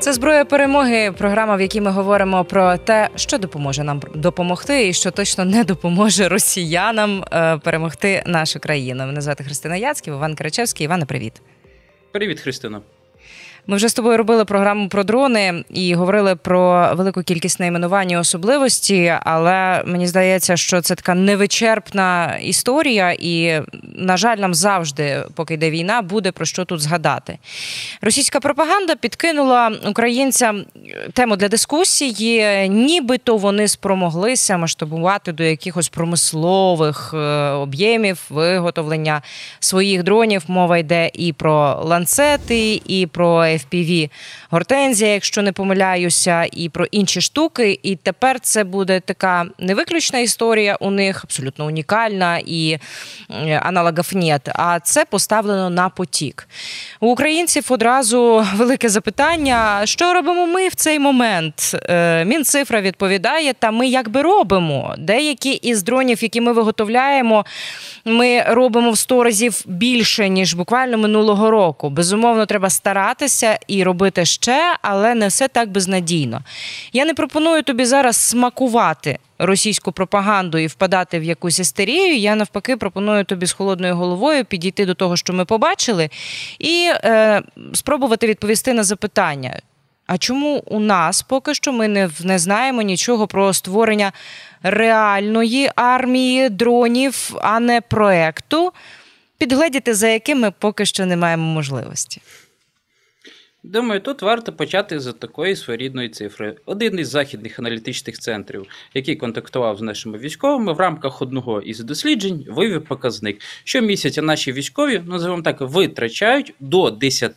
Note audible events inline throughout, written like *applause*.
Це зброя перемоги. Програма, в якій ми говоримо про те, що допоможе нам допомогти, і що точно не допоможе росіянам е, перемогти нашу країну. Мене звати Христина Яцьків, Іван Карачевський. Іване, привіт. Привіт, Христина. Ми вже з тобою робили програму про дрони і говорили про велику кількість найменувань і особливості, але мені здається, що це така невичерпна історія, і, на жаль, нам завжди, поки йде війна, буде про що тут згадати. Російська пропаганда підкинула українцям тему для дискусії, нібито вони спромоглися масштабувати до якихось промислових е, об'ємів виготовлення своїх дронів. Мова йде і про ланцети, і про FPV Гортензія, якщо не помиляюся, і про інші штуки. І тепер це буде така невиключна історія у них, абсолютно унікальна і аналогів нет, А це поставлено на потік. У українців одразу велике запитання: що робимо ми в цей момент? Е, Мінцифра відповідає: та ми якби робимо. Деякі із дронів, які ми виготовляємо, ми робимо в 100 разів більше ніж буквально минулого року. Безумовно, треба старатися вчитися і робити ще, але не все так безнадійно. Я не пропоную тобі зараз смакувати російську пропаганду і впадати в якусь істерію. Я навпаки пропоную тобі з холодною головою підійти до того, що ми побачили, і е, спробувати відповісти на запитання. А чому у нас поки що ми не не знаємо нічого про створення реальної армії дронів, а не проекту, підгледіти за яким ми поки що не маємо можливості? Думаю, тут варто почати з такої своєрідної цифри. Один із західних аналітичних центрів, який контактував з нашими військовими, в рамках одного із досліджень вивів показник. Щомісяця наші військові, називаємо так, витрачають до 10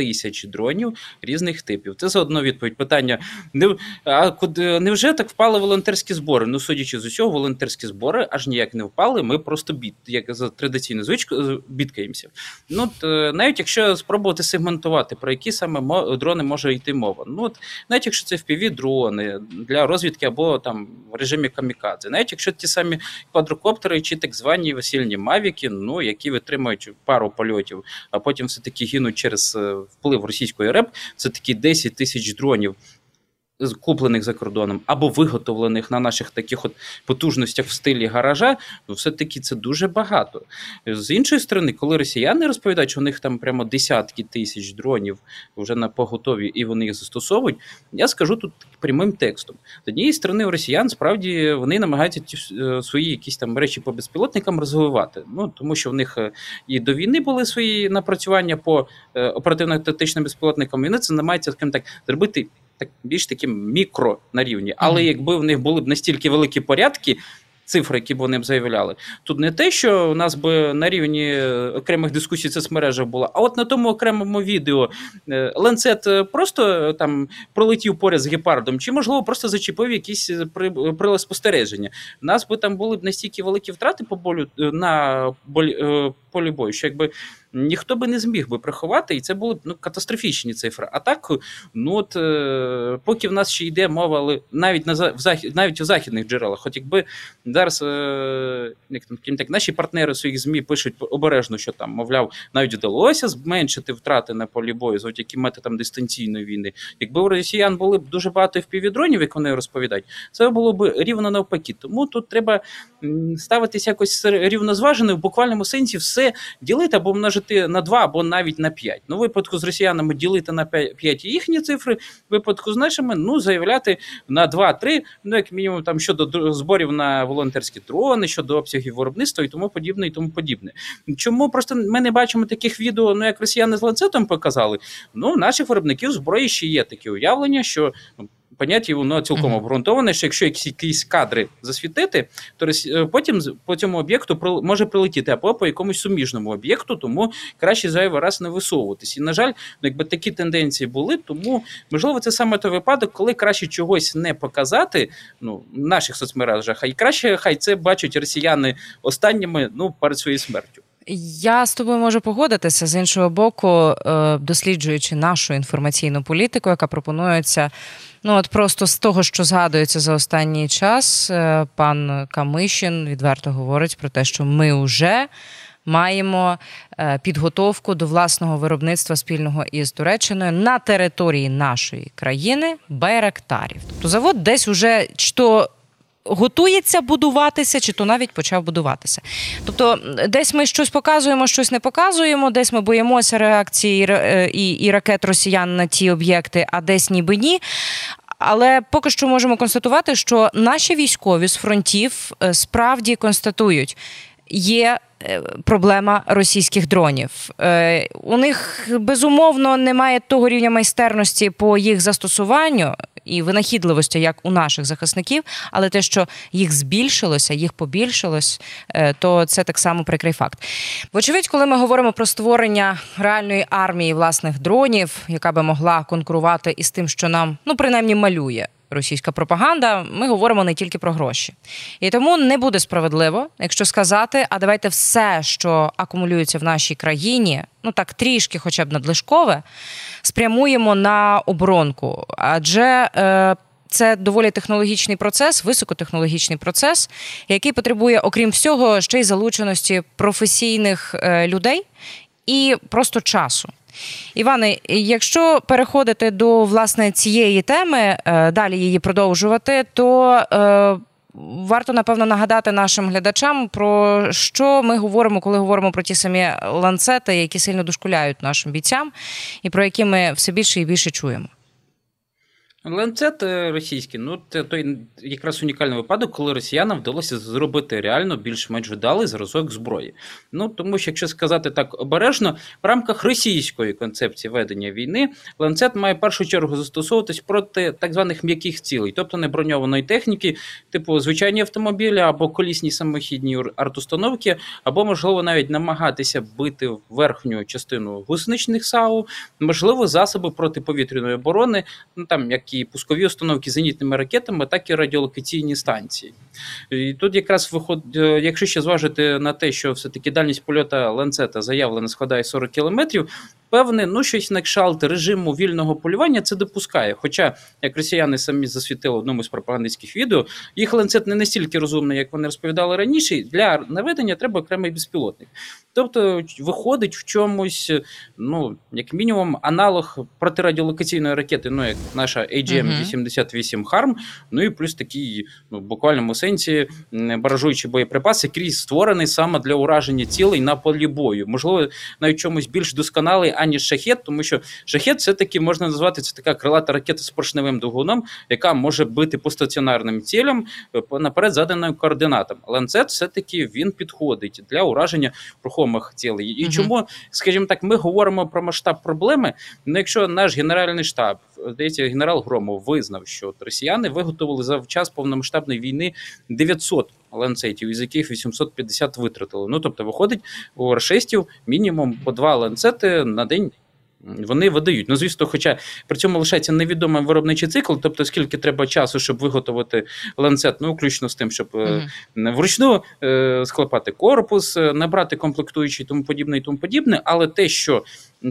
тисяч дронів різних типів. Це заодно відповідь питання. Не, а куди невже так впали волонтерські збори? Ну, судячи з усього, волонтерські збори аж ніяк не впали. Ми просто бід, як за традиційну звичку, бідкаємося. Ну от, е, навіть якщо спробувати сегментувати, про які саме дрони може йти мова. Ну от навіть якщо це fpv дрони для розвідки або там в режимі камікадзе, навіть якщо ті самі квадрокоптери чи так звані весільні мавіки, ну які витримують пару польотів, а потім все таки гинуть через е, вплив російської РЕП, це такі 10 тисяч дронів. Куплених за кордоном або виготовлених на наших таких от потужностях в стилі гаража, ну все-таки це дуже багато. З іншої сторони, коли росіяни розповідають, що у них там прямо десятки тисяч дронів вже на поготові і вони їх застосовують, я скажу тут прямим текстом. З однієї сторони, у росіян справді вони намагаються ті е, свої якісь там речі по безпілотникам розвивати. Ну тому що в них е, і до війни були свої напрацювання по е, оперативно-тактичним безпілотникам. І вони це намагаються так зробити. Так більш таким мікро на рівні, але якби в них були б настільки великі порядки, цифри, які б вони б заявляли. Тут не те, що у нас би на рівні е, окремих дискусій це соцмережах було, а от на тому окремому відео е, Ланцет е, просто там пролетів поряд з гепардом, чи можливо просто зачепив якісь прилад спостереження. У нас би там були б настільки великі втрати по болю на полі бою, що якби ніхто би не зміг би приховати, і це були ну, катастрофічні цифри. А так, ну от е, поки в нас ще йде мова, але навіть на в захід, навіть у західних джерелах, хоч якби зараз е, як там так, наші партнери своїх змі пишуть обережно, що там, мовляв, навіть вдалося зменшити втрати на полі бою завдяки методам дистанційної війни. Якби у росіян були б дуже багато впівдронів, як вони розповідають, це було б рівно навпаки. Тому тут треба ставитись якось рівнозважено в буквальному сенсі все ділити або множити множити на 2 або навіть на 5. Ну, випадку з росіянами ділити на 5 їхні цифри, випадку з нашими ну, заявляти на 2-3, ну, як мінімум, там щодо зборів на волонтерські дрони, щодо обсягів виробництва і тому подібне, і тому подібне. Чому просто ми не бачимо таких відео, ну як росіяни з ланцетом показали? Ну, наших виробників зброї ще є такі уявлення, що поняття воно цілком обґрунтоване, що якщо якісь якісь кадри засвітити, то е, потім по цьому об'єкту може прилетіти або по якомусь суміжному об'єкту, тому краще зайвий раз не висовуватись. І, на жаль, ну, якби такі тенденції були, тому можливо це саме той випадок, коли краще чогось не показати ну, в наших соцмережах, а й краще хай це бачать росіяни останніми ну перед своєю смертю. Я з тобою можу погодитися з іншого боку, е, досліджуючи нашу інформаційну політику, яка пропонується. Ну, от просто з того, що згадується за останній час, е, пан Камишин відверто говорить про те, що ми вже маємо е, підготовку до власного виробництва спільного із Туреччиною на території нашої країни байрактарів. Тобто завод десь уже то готується будуватися, чи то навіть почав будуватися. Тобто, десь ми щось показуємо, щось не показуємо, десь ми боїмося реакції е, і, і ракет росіян на ті об'єкти, а десь ніби ні. Але поки що можемо констатувати, що наші військові з фронтів е, справді констатують, є е, проблема російських дронів. У них безумовно немає того рівня майстерності по їх застосуванню. І винахідливості, як у наших захисників, але те, що їх збільшилося, їх побільшилось, е, то це так само прикрий факт. Вочевидь, коли ми говоримо про створення реальної армії власних дронів, яка би могла конкурувати із тим, що нам ну принаймні малює російська пропаганда, ми говоримо не тільки про гроші. І тому не буде справедливо, якщо сказати, а давайте все, що акумулюється в нашій країні, ну так трішки, хоча б надлишкове, спрямуємо на оборонку. Адже. Е, це доволі технологічний процес, високотехнологічний процес, який потребує, окрім всього, ще й залученості професійних е, людей і просто часу. Іване, якщо переходити до власне цієї теми, е, далі її продовжувати, то е, варто напевно нагадати нашим глядачам про що ми говоримо, коли говоримо про ті самі ланцети, які сильно дошкуляють нашим бійцям, і про які ми все більше і більше чуємо. Ланцет е, російський, ну це той якраз унікальний випадок, коли росіянам вдалося зробити реально більш-менш вдалий зразок зброї. Ну тому що, якщо сказати так обережно, в рамках російської концепції ведення війни ланцет має в першу чергу застосовуватись проти так званих м'яких цілей, тобто не броньованої техніки, типу звичайні автомобілі або колісні самохідні артустановки, або можливо навіть намагатися бити верхню частину гусеничних САУ, можливо, засоби протиповітряної оборони, ну там як і пускові установки зенітними ракетами, так і радіолокаційні станції. І Тут якраз виходить, е, якщо ще зважити на те, що все-таки дальність польота ланцета заявлена складає 40 кілометрів, певне, ну щось на кшалт режиму вільного полювання це допускає. Хоча, як росіяни самі засвітили в одному з пропагандистських відео, їх ланцет не настільки розумний, як вони розповідали раніше. Для наведення треба окремий безпілотник. Тобто, виходить в чомусь, ну як мінімум, аналог протирадіолокаційної ракети, ну як наша AGM-88 Харм, ну і плюс такий, ну в буквальному сенсі баражуючий боєприпас, який створений саме для ураження цілей на полі бою. Можливо, навіть чомусь більш досконалий аніж шахет, тому що шахет все-таки можна назвати це така крилата ракета з поршневим двигуном, яка може бити по стаціонарним цілям е, наперед заданим координатам. Ланцет все-таки він підходить для ураження рухомих цілей. І угу. чому, скажімо так, ми говоримо про масштаб проблеми? Ну, якщо наш генеральний штаб, здається, генерал Громов визнав, що росіяни виготовили за час повномасштабної війни 900 ланцетів, із яких 850 витратили. Ну тобто, виходить у рашистів мінімум по два ланцети на день. Вони видають. Ну, звісно, хоча при цьому лишається невідомий виробничий цикл, тобто скільки треба часу, щоб виготовити ланцет, ну включно з тим, щоб mm -hmm. вручну е, склепати корпус, е, набрати комплектуючі, тому подібне і тому подібне. Але те, що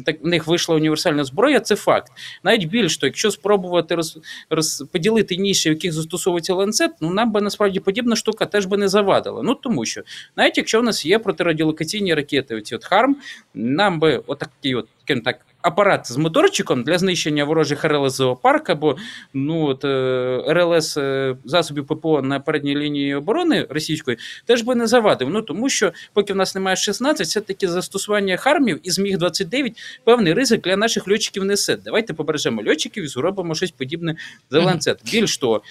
так в них вийшла універсальна зброя, це факт. Навіть більш то, якщо спробувати роз, розподілити ніші, в яких застосовується ланцет, ну нам би насправді подібна штука теж би не завадила. Ну тому що навіть якщо в нас є протирадіолокаційні ракети, оці от харм, нам би отакий от, так апарат з моторчиком для знищення ворожих РЛС зоопарк або ну от е, РЛС е, засобів ППО на передній лінії оборони російської теж би не завадив. Ну тому що поки в нас немає 16, все таки застосування хармів і зміг 29 певний ризик для наших льотчиків несе. Давайте побережемо льотчиків і зробимо щось подібне за ланцет. Більш того,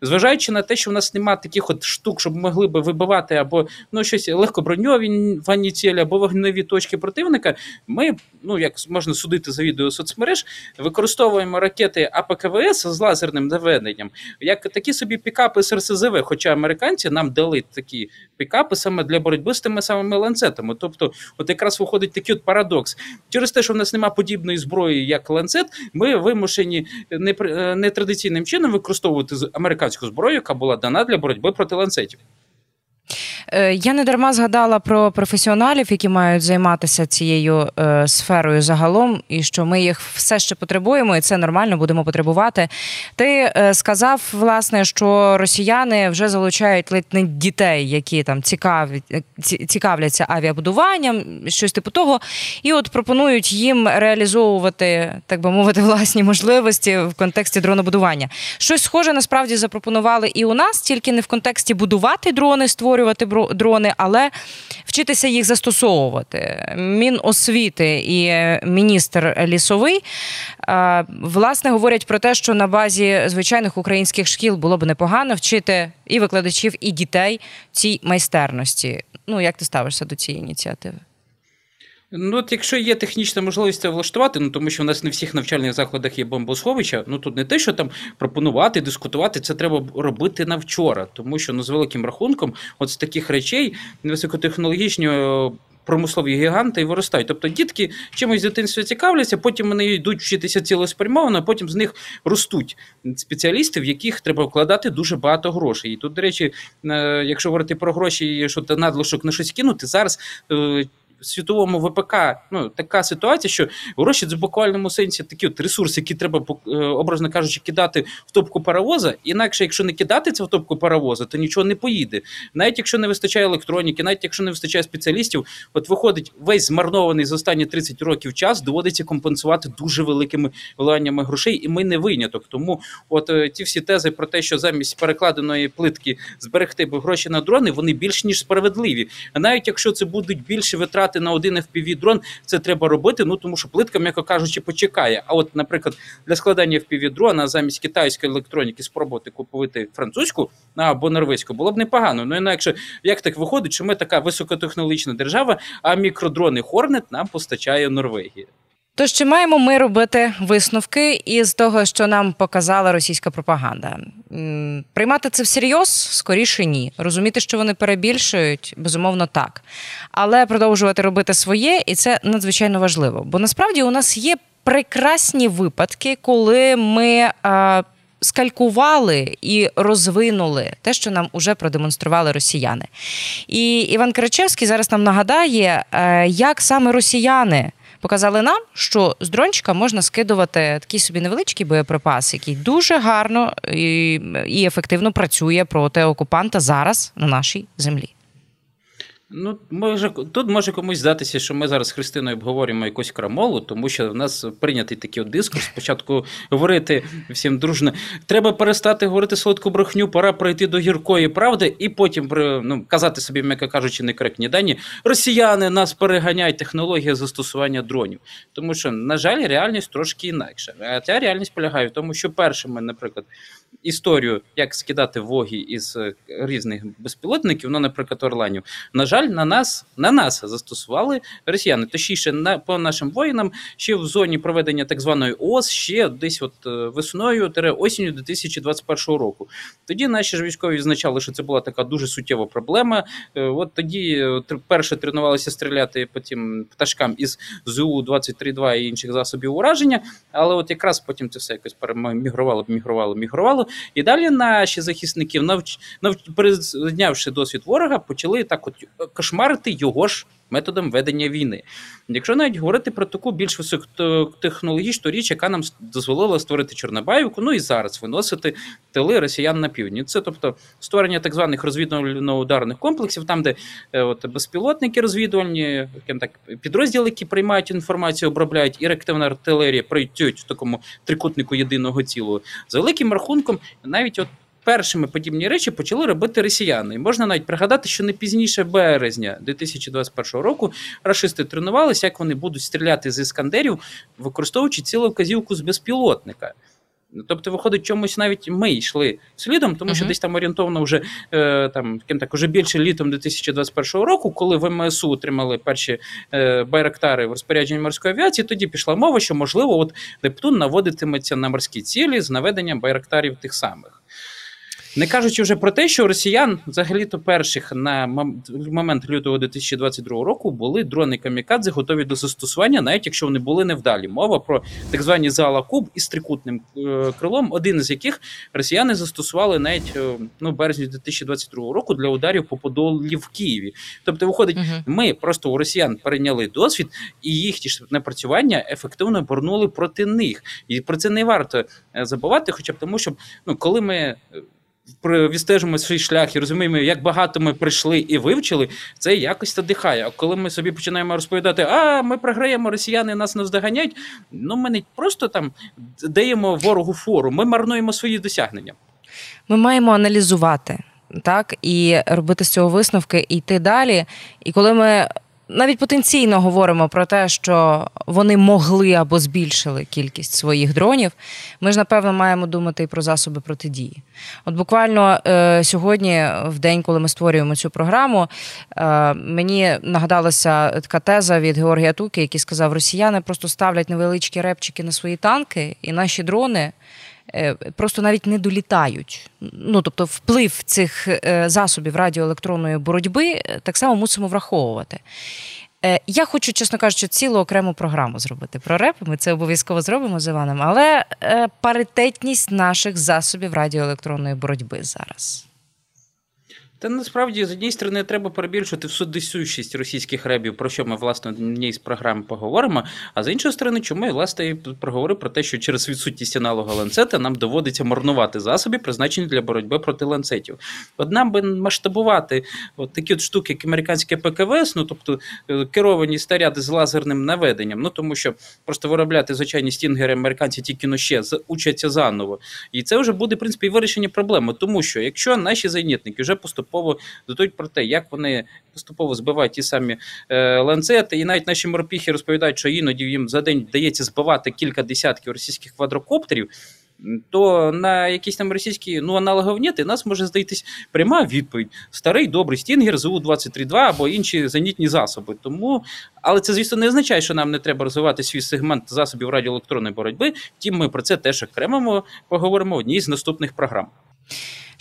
Зважаючи на те, що в нас немає таких от штук, щоб могли би вибивати або ну щось легкоброньовані цілі, або вогневі точки противника, ми, ну як можна судити за відео соцмереж, використовуємо ракети АПКВС з лазерним наведенням, як такі собі пікапи з РСЗВ, хоча американці нам дали такі пікапи саме для боротьби з тими самими ланцетами. Тобто, от якраз виходить такий от парадокс. Через те, що в нас немає подібної зброї, як ланцет, ми вимушені не нетрадиційним чином використовувати американську зброю, яка була дана для боротьби проти ланцетів. Е, я не дарма згадала про професіоналів, які мають займатися цією е, сферою загалом, і що ми їх все ще потребуємо, і це нормально будемо потребувати. Ти е, сказав, власне, що росіяни вже залучають ледь не дітей, які там цікаві, цікавляться авіабудуванням, щось типу того, і от пропонують їм реалізовувати, так би мовити, *laughs* власні можливості в контексті дронобудування. Щось схоже насправді запропонували і у нас, тільки не в контексті будувати дрони, створювати дрони, але вчитися їх застосовувати. Міносвіти і міністр лісовий власне говорять про те, що на базі звичайних українських шкіл було б непогано вчити і викладачів, і дітей цій майстерності. Ну як ти ставишся до цієї ініціативи? Ну, от якщо є технічна можливість це влаштувати, ну тому що в нас не всіх навчальних закладах є бомбосховища, ну тут не те, що там пропонувати, дискутувати, це треба робити на вчора, тому що ну з великим рахунком, от з таких речей високотехнологічні. Промислові гіганти і виростають. Тобто дітки чимось з дитинства цікавляться, потім вони йдуть вчитися цілеспрямовано, а потім з них ростуть спеціалісти, в яких треба вкладати дуже багато грошей. І тут, до речі, е, якщо говорити про гроші, що надлишок на щось кинути, зараз е, світовому ВПК ну, така ситуація, що гроші це в буквальному сенсі такі от ресурси, які треба, е, образно кажучи, кидати в топку паровоза. Інакше, якщо не кидати це в топку паровоза, то нічого не поїде. Навіть якщо не вистачає електроніки, навіть якщо не вистачає спеціалістів, от виходить весь змарнований за останні 30 років час, доводиться компенсувати дуже великими вливаннями грошей, і ми не виняток. Тому от е, ті всі тези про те, що замість перекладеної плитки зберегти гроші на дрони, вони більш ніж справедливі. А навіть якщо це будуть більше витрати витрати на один fpv дрон це треба робити. Ну тому що плитка, м'яко кажучи, почекає. А от, наприклад, для складання fpv дрона замість китайської електроніки спробувати купувати французьку або норвезьку було б непогано. Ну інакше як так виходить, що ми така високотехнологічна держава, а мікродрони Hornet нам постачає Норвегія. Тож чи маємо ми робити висновки із того, що нам показала російська пропаганда? Приймати це всерйоз? Скоріше ні. Розуміти, що вони перебільшують, безумовно, так. Але продовжувати робити своє, і це надзвичайно важливо. Бо насправді у нас є прекрасні випадки, коли ми. А, Скалькували і розвинули те, що нам уже продемонстрували росіяни. І Іван Кричевський зараз нам нагадає, е, як саме росіяни показали нам, що з дрончика можна скидувати такий собі невеличкий боєприпас, який дуже гарно і, і ефективно працює проти окупанта зараз на нашій землі. Ну, може, тут може комусь здатися, що ми зараз з Христиною обговорюємо якусь крамолу, тому що в нас прийнятий такий дискурс. Спочатку говорити всім дружно. Треба перестати говорити солодку брехню, пора пройти до гіркої правди, і потім ну, казати собі, м'яко кажучи, некоректні дані. Росіяни нас переганяють технологія застосування дронів. Тому що, на жаль, реальність трошки інакша. А ця реальність полягає в тому, що першими, наприклад, історію, як скидати воги із різних безпілотників, ну, наприклад, Орланів, на жаль на нас на нас застосували росіяни. Точніше, на по нашим воїнам ще в зоні проведення так званої ООС ще десь от е, весною осінню 2021 року. Тоді наші ж військові відзначали, що це була така дуже суттєва проблема. Е, от тоді е, перше тренувалися стріляти потім пташкам із зу 23 і інших засобів ураження. Але от якраз потім це все якось перемігрувало, мігрувало, мігрувало. І далі наші захисники, навч, навч, перезнявши досвід ворога, почали так от кошмарити його ж методом ведення війни. Якщо навіть говорити про таку більш високотехнологічну річ, яка нам дозволила створити Чорнобаївку, ну і зараз виносити тили росіян на півдні. Це тобто створення так званих розвідувально-ударних комплексів, там, де е, от, безпілотники розвідувальні, так підрозділи, які приймають інформацію, обробляють, і реактивна артилерія працюють в такому трикутнику єдиного цілого. За великим рахунком, навіть от першими подібні речі почали робити росіяни. І можна навіть пригадати, що не пізніше березня 2021 року рашисти тренувалися, як вони будуть стріляти з іскандерів, використовуючи цілу вказівку з безпілотника. Тобто, виходить, чомусь навіть ми йшли слідом, тому що uh-huh. десь там орієнтовно вже е, там так уже більше літом 2021 року, коли в МСУ отримали перші е, байрактари в розпорядженні морської авіації, тоді пішла мова, що можливо, от Нептун наводитиметься на морські цілі з наведенням байрактарів тих самих. Не кажучи вже про те, що у росіян взагалі-то перших на мом- момент лютого 2022 року були дрони камікадзе готові до застосування, навіть якщо вони були невдалі. Мова про так звані зала Куб із трикутним е, крилом, один із яких росіяни застосували навіть е, ну, березні 2022 року для ударів по Подолі в Києві. Тобто, виходить, Мгм. ми просто у росіян перейняли досвід, і їхні ж напрацювання ефективно обернули проти них. І про це не варто е, забувати, хоча б тому, що ну, коли ми. Відстежимо свій шлях і розуміємо, як багато ми прийшли і вивчили, це якось надихає. А коли ми собі починаємо розповідати, а ми програємо, росіяни нас не здоганяють, ну ми не просто там даємо ворогу фору, ми марнуємо свої досягнення. Ми маємо аналізувати так і робити з цього висновки, і йти далі. І коли ми навіть потенційно говоримо про те, що вони могли або збільшили кількість своїх дронів, ми ж напевно маємо думати і про засоби протидії. От буквально е, сьогодні, в день, коли ми створюємо цю програму, е, мені нагадалася така теза від Георгія Туки, який сказав: росіяни просто ставлять невеличкі репчики на свої танки, і наші дрони просто навіть не долітають. Ну тобто, вплив цих е, засобів радіоелектронної боротьби е, так само мусимо враховувати. Е, Я хочу, чесно кажучи, цілу окрему програму зробити про реп. Ми це обов'язково зробимо з Іваном, але е, паритетність наших засобів радіоелектронної боротьби зараз. Та насправді з однієї сторони треба перебільшувати всюдисущість російських ребів, про що ми власне в одній з програм поговоримо. А з іншої сторони, чому я власне проговорив про те, що через відсутність аналога ланцета нам доводиться марнувати засоби, призначені для боротьби проти ланцетів. От би масштабувати от такі от штуки, як американське ПКВС, ну тобто е, керовані снаряди з лазерним наведенням. Ну тому що просто виробляти звичайні стінгери американці тільки ну ще учаться заново. І це вже буде в принципі вирішення проблеми, тому що якщо наші зайнятники вже поступово дадуть про те, як вони поступово збивають ті самі е, ланцети, і навіть наші морпіхи розповідають, що іноді їм за день вдається збивати кілька десятків російських квадрокоптерів. То на якісь там російські ну, аналогов нет, нас може здатись пряма відповідь: старий добрий стінгер ЗУ 23 або інші зенітні засоби. Тому, але це, звісно, не означає, що нам не треба розвивати свій сегмент засобів радіоелектронної боротьби. Втім, ми про це теж окремо поговоримо в одній з наступних програм.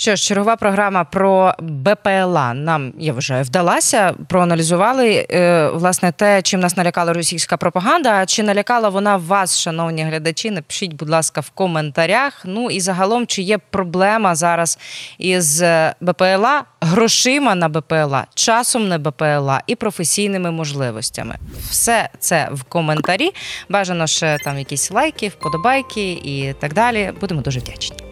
Що ж, чергова програма про БПЛА нам я вважаю вдалася. Проаналізували е, власне те, чим нас налякала російська пропаганда. Чи налякала вона вас, шановні глядачі? Напишіть, будь ласка, в коментарях. Ну і загалом, чи є проблема зараз із е, БПЛА, грошима на БПЛА, часом на БПЛА і професійними можливостями? Все це в коментарі. Бажано ще там якісь лайки, вподобайки і так далі. Будемо дуже вдячні.